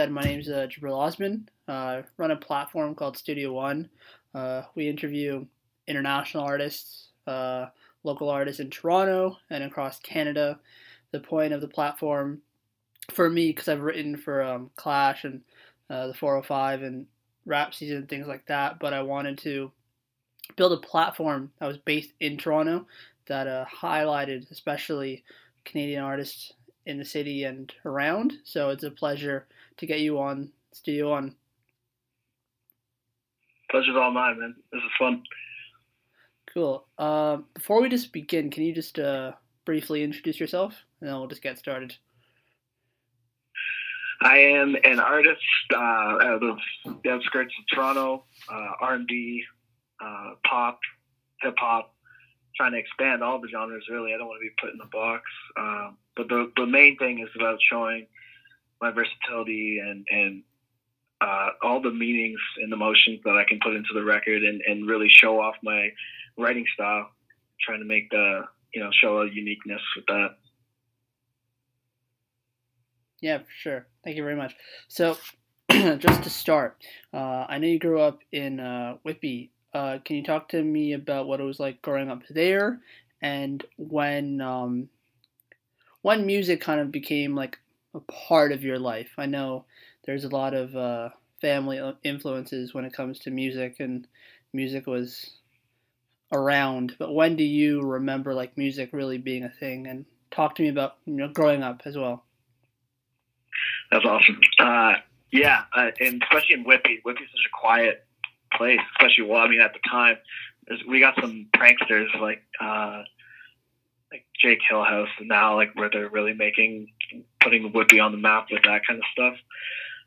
My name is uh, Jabril Osman. Uh, run a platform called Studio One. Uh, we interview international artists, uh, local artists in Toronto and across Canada. The point of the platform, for me, because I've written for um, Clash and uh, the 405 and Rap Season and things like that, but I wanted to build a platform that was based in Toronto that uh, highlighted especially Canadian artists in the city and around. So it's a pleasure to get you on Studio One. Pleasure's all mine, man. This is fun. Cool. Uh, before we just begin, can you just uh, briefly introduce yourself, and then we'll just get started. I am an artist uh, out of the outskirts of Toronto, uh, R&B, uh, pop, hip hop, trying to expand all the genres. Really, I don't want to be put in a box. Uh, but the the main thing is about showing my versatility and and uh, all the meanings and emotions that I can put into the record and, and really show off my writing style, trying to make the you know show a uniqueness with that. Yeah, for sure. Thank you very much. So, just to start, uh, I know you grew up in uh, Whitby. Uh, can you talk to me about what it was like growing up there, and when um, when music kind of became like a part of your life? I know there's a lot of uh, family influences when it comes to music, and music was around. But when do you remember like music really being a thing? And talk to me about you know growing up as well. That's awesome. Uh, yeah, uh, and especially in Whitby. Whitby's such a quiet place. Especially well, I mean at the time, we got some pranksters like uh, like Jake Hillhouse now, like where they're really making putting Whitby on the map with that kind of stuff.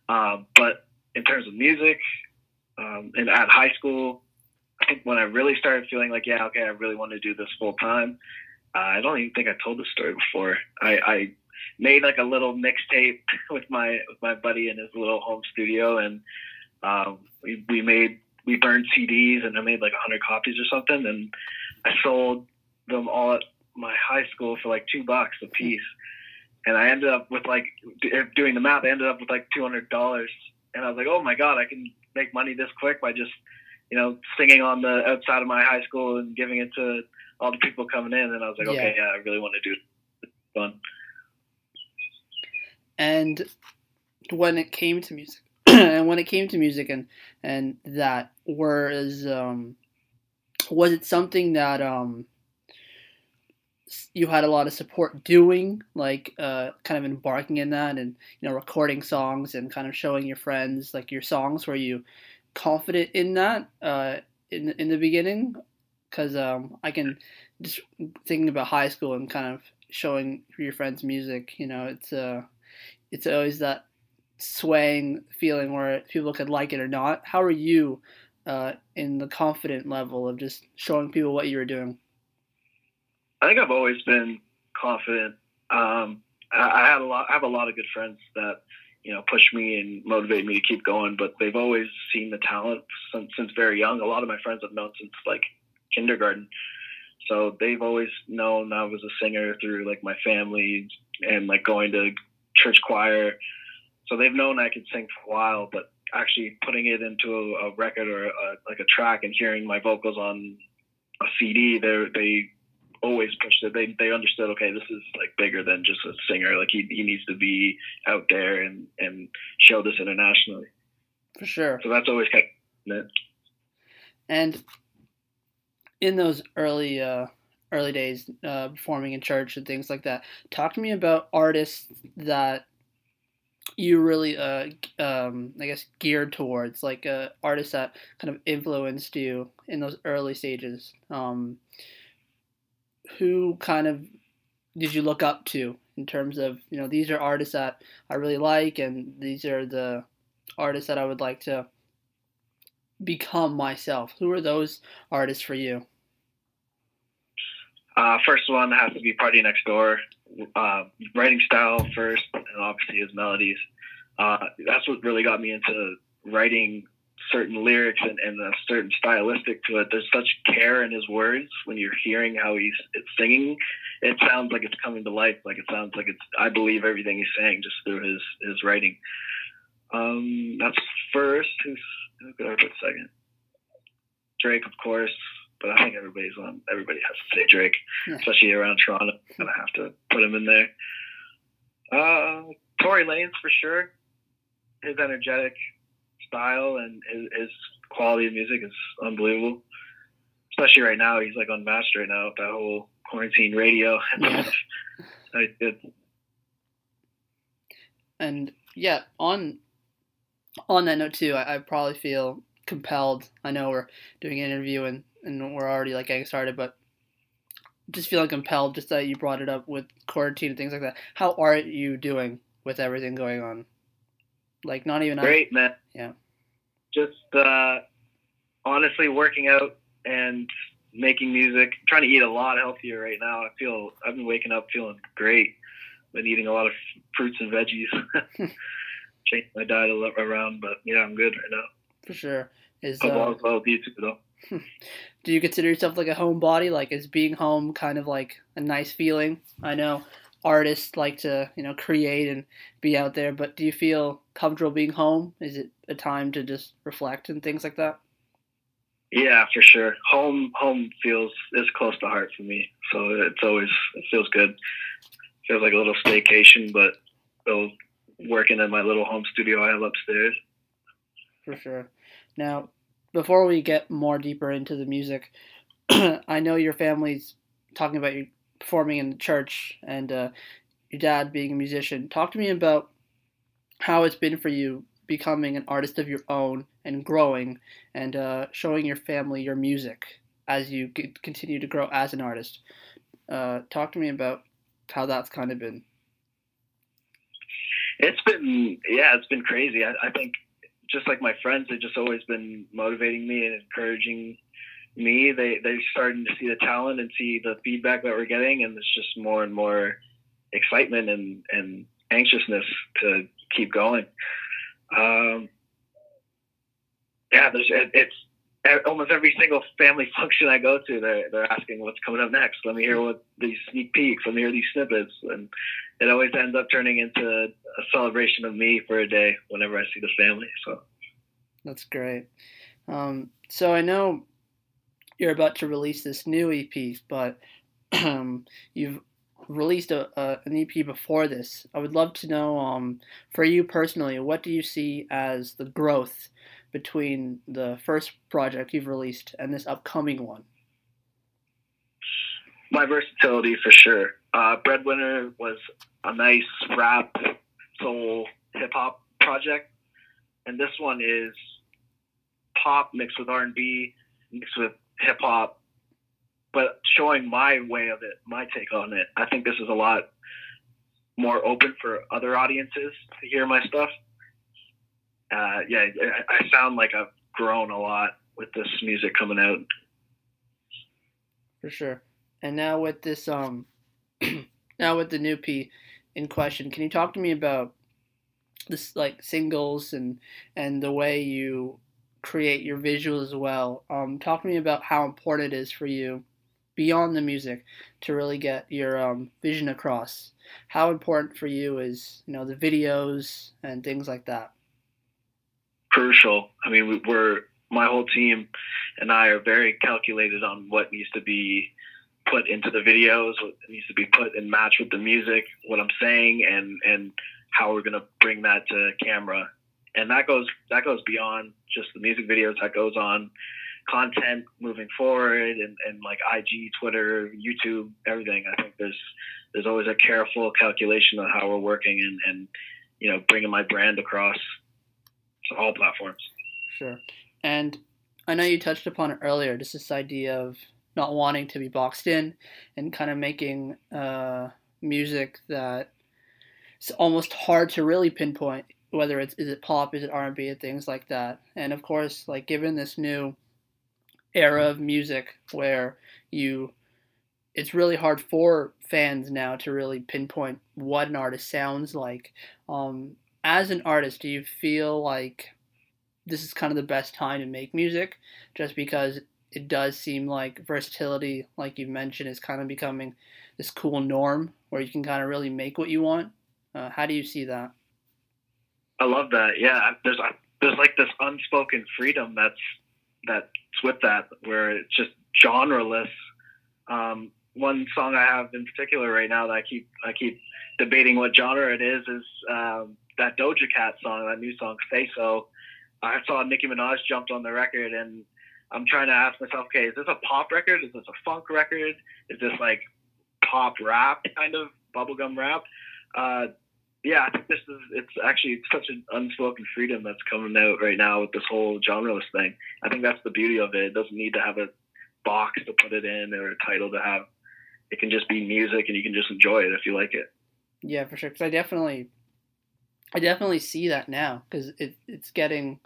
Um, but in terms of music, um, and at high school, I think when I really started feeling like, yeah, okay, I really want to do this full time. Uh, I don't even think I told this story before. I, I made like a little mixtape with my with my buddy in his little home studio, and um, we we made we burned CDs, and I made like hundred copies or something, and I sold them all at my high school for like two bucks a piece. And I ended up with like er, doing the math. I ended up with like two hundred dollars, and I was like, "Oh my god, I can make money this quick by just you know, singing on the outside of my high school and giving it to all the people coming in. And I was like, yeah. okay, yeah, I really want to do it. It's fun. And when it came to music, and when it came to music and and that was um was it something that um you had a lot of support doing like uh kind of embarking in that and you know recording songs and kind of showing your friends like your songs were you confident in that uh, in in the beginning because um, I can just thinking about high school and kind of showing your friends music. You know, it's uh, it's always that swaying feeling where people could like it or not. How are you uh, in the confident level of just showing people what you were doing? I think I've always been confident. Um, I, I had a lot. I have a lot of good friends that you know, push me and motivate me to keep going. But they've always seen the talent since, since very young. A lot of my friends have known since like kindergarten. So they've always known I was a singer through like my family and like going to church choir. So they've known I could sing for a while, but actually putting it into a, a record or a, like a track and hearing my vocals on a CD, they they always pushed it. They they understood. Okay, this is like bigger than just a singer. Like he he needs to be out there and and show this internationally. For sure. So that's always kept it. And in those early uh, early days, uh, performing in church and things like that, talk to me about artists that you really uh um I guess geared towards like uh artists that kind of influenced you in those early stages um who kind of did you look up to in terms of you know these are artists that I really like and these are the artists that I would like to become myself. Who are those artists for you? Uh, first one has to be PartyNextDoor. Uh, writing style first, and obviously his melodies. Uh, that's what really got me into writing certain lyrics and, and a certain stylistic to it. There's such care in his words when you're hearing how he's singing. It sounds like it's coming to life. Like it sounds like it's. I believe everything he's saying just through his his writing. Um, that's first. Who's who could I put second? Drake, of course, but I think everybody's on. Everybody has to say Drake, Yeah. especially around Toronto. Gonna have to put him in there. Uh, Tory Lanez for sure. His energetic style and his, his quality of music is unbelievable. Especially right now, he's like unmatched right now with that whole quarantine radio. Yeah. That's good. And yeah, on on that note too, I, I probably feel compelled. I know we're doing an interview and, and we're already like getting started, but just feeling compelled just that you brought it up with quarantine and things like that. How are you doing with everything going on? Like not even I Great, man. Yeah. Just uh, honestly working out and making music. trying to eat a lot healthier right now. I feel I've been waking up feeling great. Been eating a lot of fruits and veggies. Changed my diet a lot around, but yeah, I'm good right now. for sure. Is uh, well, you too, though. do you consider yourself like a homebody? Like is being home kind of like a nice feeling? I know artists like to, you know, create and be out there, but do you feel comfortable being home? Is it a time to just reflect and things like that? Yeah, for sure. Home home feels is close to heart for me, so it's always it feels good. Feels like a little staycation, but still working in my little home studio I have upstairs. For sure. Now, before we get more deeper into the music, I know your family's talking about you performing in the church and uh, your dad being a musician. Talk to me about how it's been for you becoming an artist of your own and growing and uh, showing your family your music as you continue to grow as an artist. Uh, talk to me about how that's kind of been. It's been yeah, it's been crazy. I, I think just like my friends, they've just always been motivating me and encouraging me. They they're starting to see the talent and see the feedback that we're getting, and it's just more and more excitement and and anxiousness to keep going. Um, yeah, there's it, it's almost every single family function I go to, they're they're asking what's coming up next. Let me hear what these sneak peeks. Let me hear these snippets, and it always ends up turning into a celebration of me for a day whenever I see the family. So That's great. Um, so I know you're about to release this new EP, but um, you've released a, a, an EP before this. I would love to know, um, for you personally, what do you see as the growth between the first project you've released and this upcoming one? my versatility for sure. Uh, Breadwinner was a nice rap, soul, hip hop project, and this one is pop mixed with R and B, mixed with hip hop, but showing my way of it, my take on it. I think this is a lot more open for other audiences to hear my stuff. Uh, yeah, I sound like I've grown a lot with this music coming out. For sure. And now with this, um, now with the new EP in question, can you talk to me about this, like singles and and the way you create your visuals as well? Um, talk to me about how important it is for you, beyond the music, to really get your um, vision across. How important for you is you know the videos and things like that. crucial. I mean, we, we're my whole team and I are very calculated on what needs to be put into the videos, what needs to be put in match with the music, what I'm saying, and and how we're gonna bring that to camera. And that goes that goes beyond just the music videos. That goes on content moving forward and, and like IG, Twitter, YouTube, everything. I think there's there's always a careful calculation on how we're working and, and you know bringing my brand across to all platforms. Sure. And I know you touched upon it earlier, just this idea of not wanting to be boxed in and kind of making uh, music that it's almost hard to really pinpoint whether it's is it pop, is it R and B, and things like that. And of course, like given this new era of music where you it's really hard for fans now to really pinpoint what an artist sounds like. Um, as an artist, do you feel like this is kind of the best time to make music just because it does seem like versatility like you mentioned is kind of becoming this cool norm where you can kind of really make what you want uh, how do you see that I love that. Yeah, there's there's like this unspoken freedom that's that's with that, where it's just genreless. Um, one song I have in particular right now that I keep I keep debating what genre it is is um, that Doja Cat song, that new song "Say So." I saw Nicki Minaj jumped on the record, and I'm trying to ask myself, okay, is this a pop record? Is this a funk record? Is this like pop rap kind of bubblegum rap? Uh, yeah, I think this is it's actually such an unspoken freedom that's coming out right now with this whole genreless thing. I think that's the beauty of it. It doesn't need to have a box to put it in or a title to have. It can just be music, and you can just enjoy it if you like it. Yeah, for sure. Because I definitely, I definitely see that now because it, it's getting,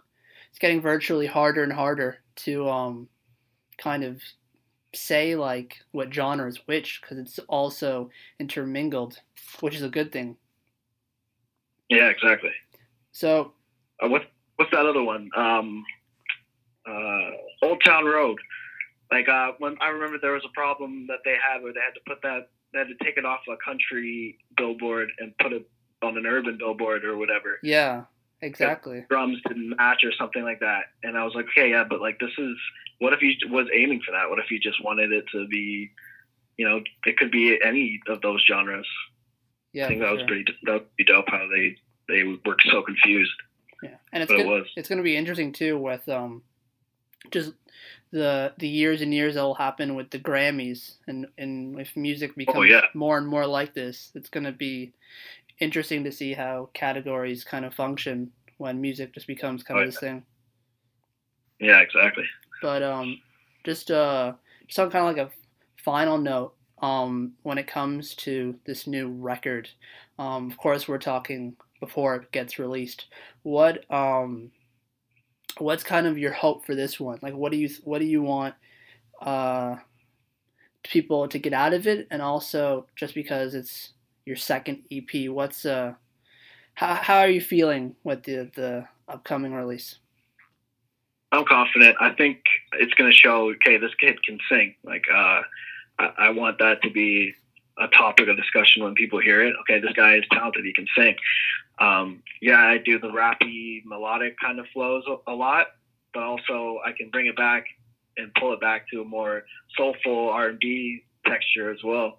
it's getting virtually harder and harder to um, kind of say like what genre is which because it's also intermingled, which is a good thing. Yeah, exactly. So, uh, what's what's that other one? Um, uh, Old Town Road. Like uh, when I remember there was a problem that they had where they had to put that they had to take it off a country billboard and put it on an urban billboard or whatever. Yeah, exactly. Drums didn't match or something like that, and I was like, okay, yeah, but like this is what if he was aiming for that? What if he just wanted it to be, you know, it could be any of those genres. Yeah, I think that sure. was pretty that would be dope how they they were so confused. Yeah, and it's it gonna, it's going to be interesting too with um, just the the years and years that will happen with the Grammys and and if music becomes Oh, yeah. more and more like this, it's going to be interesting to see how categories kind of function when music just becomes kind Oh, of this thing. Yeah, exactly. But um, just uh, just on kind of like a final note, um, when it comes to this new record, um, of course we're talking before it gets released. What um, what's kind of your hope for this one? Like, what do you what do you want uh people to get out of it, and also just because it's your second EP, what's uh how how are you feeling with the the upcoming release? I'm confident. I think it's going to show. Okay, this kid can sing. Like, uh, I, I want that to be a topic of discussion when people hear it. Okay, this guy is talented. He can sing. Um, yeah, I do the rappy, melodic kind of flows a, a lot, but also I can bring it back and pull it back to a more soulful R&B texture as well.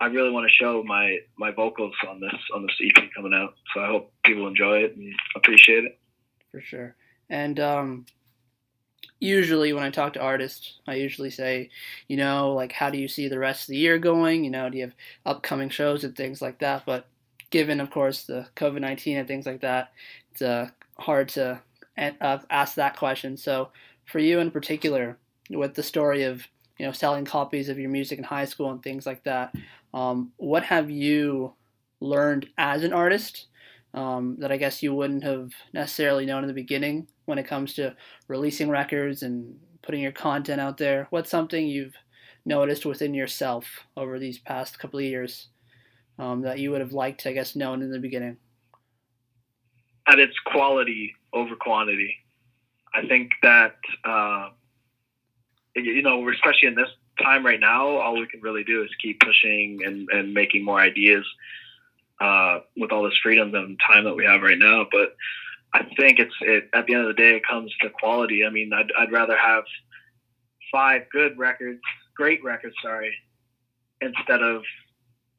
I really want to show my my vocals on this on this EP coming out. So I hope people enjoy it and appreciate it. for sure. And um, usually when I talk to artists, I usually say, you know, like how do you see the rest of the year going? You know, do you have upcoming shows and things like that? But given, of course, the COVID nineteen and things like that, it's uh, hard to uh, ask that question. So for you in particular, with the story of you know selling copies of your music in high school and things like that, um, what have you learned as an artist um, that I guess you wouldn't have necessarily known in the beginning when it comes to releasing records and putting your content out there? What's something you've noticed within yourself over these past couple of years um, that you would have liked, I guess, known in the beginning? at its quality over quantity. I think that uh, you know, especially in this time right now, all we can really do is keep pushing and, and making more ideas uh, with all this freedom and time that we have right now. But I think it's it at the end of the day, it comes to quality. I mean, I'd, I'd rather have five good records, great records, sorry, instead of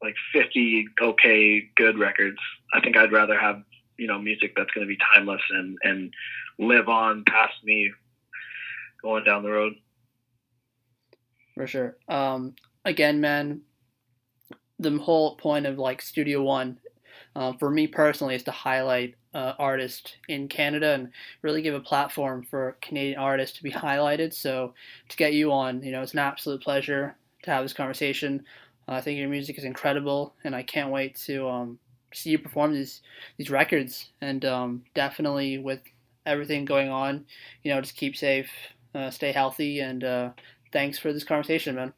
like 50 okay good records. I think I'd rather have you know music that's going to be timeless and and live on past me going down the road. For sure. Um, again, man, the whole point of like Studio One, uh, for me personally, is to highlight uh, artists in Canada and really give a platform for Canadian artists to be highlighted. So to get you on, you know, it's an absolute pleasure to have this conversation. Uh, I think your music is incredible, and I can't wait to um, see you perform these these records. And um, definitely with everything going on, you know, just keep safe, uh, stay healthy, and uh, thanks for this conversation, man.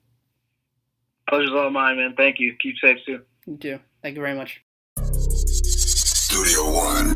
Pleasure's all mine, man. Thank you. Keep safe too. You too. Thank you very much. Studio One.